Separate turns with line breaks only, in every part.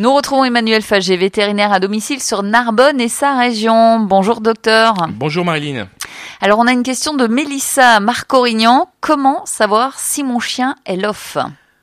Nous retrouvons Emmanuel Fagé, vétérinaire à domicile sur Narbonne et sa région. Bonjour docteur.
Bonjour Marilyn.
Alors on a une question de Mélissa Marcorignan. Comment savoir si mon chien est l'off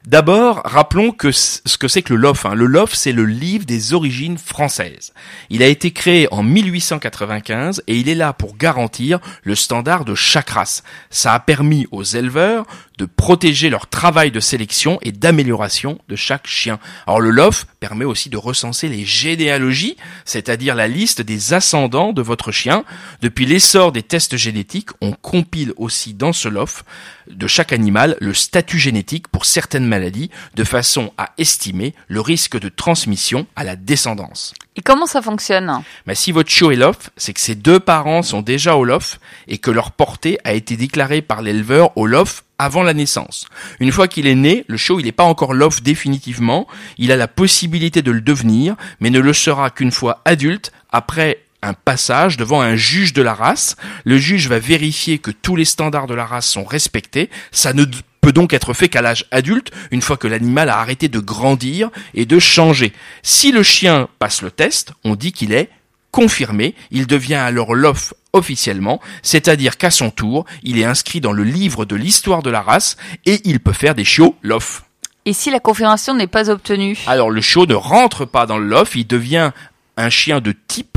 D'abord, rappelons que ce que c'est que le LOF. Hein. Le LOF, c'est le livre des origines françaises. Il a été créé en 1895 et il est là pour garantir le standard de chaque race. Ça a permis aux éleveurs de protéger leur travail de sélection et d'amélioration de chaque chien. Alors le LOF permet aussi de recenser les généalogies, c'est-à-dire la liste des ascendants de votre chien. Depuis l'essor des tests génétiques, on compile aussi dans ce LOF de chaque animal le statut génétique pour certaines maladies de façon à estimer le risque de transmission à la descendance.
Et comment ça fonctionne?
Mais Si votre chiot est LOF, c'est que ses deux parents sont déjà au LOF et que leur portée a été déclarée par l'éleveur au LOF avant la naissance. Une fois qu'il est né, le chiot il n'est pas encore l'off définitivement, il a la possibilité de le devenir, mais ne le sera qu'une fois adulte, après un passage devant un juge de la race. Le juge va vérifier que tous les standards de la race sont respectés. Ça ne peut donc être fait qu'à l'âge adulte, une fois que l'animal a arrêté de grandir et de changer. Si le chien passe le test, on dit qu'il est confirmé, il devient alors l'off officiellement, c'est-à-dire qu'à son tour, il est inscrit dans le livre de l'histoire de la race et il peut faire des chiots l'off.
Et si la confirmation n'est pas obtenue?
Alors le chiot ne rentre pas dans le lof, il devient un chien de type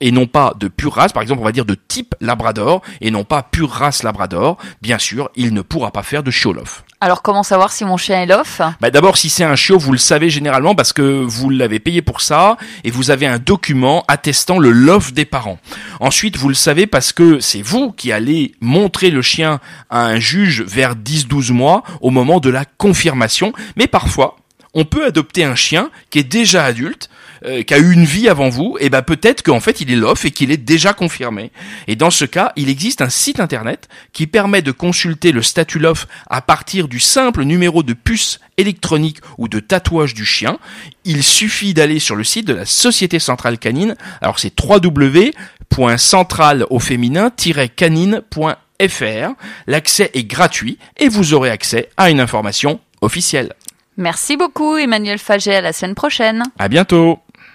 et non pas de pure race, par exemple on va dire de type labrador et non pas pure race labrador, bien sûr, il ne pourra pas faire de chiot-lof.
Alors comment savoir si mon chien est lof
bah D'abord si c'est un chiot, vous le savez généralement parce que vous l'avez payé pour ça et vous avez un document attestant le lof des parents. Ensuite vous le savez parce que c'est vous qui allez montrer le chien à un juge vers 10-12 mois au moment de la confirmation, mais parfois on peut adopter un chien qui est déjà adulte, euh, qui a eu une vie avant vous, et ben peut-être qu'en fait il est l'off et qu'il est déjà confirmé. Et dans ce cas, il existe un site internet qui permet de consulter le statut LOF à partir du simple numéro de puce électronique ou de tatouage du chien. Il suffit d'aller sur le site de la Société Centrale Canine. Alors c'est www.centrale au féminin-canine.fr. L'accès est gratuit et vous aurez accès à une information officielle.
Merci beaucoup Emmanuel Faget, à la semaine prochaine.
À bientôt.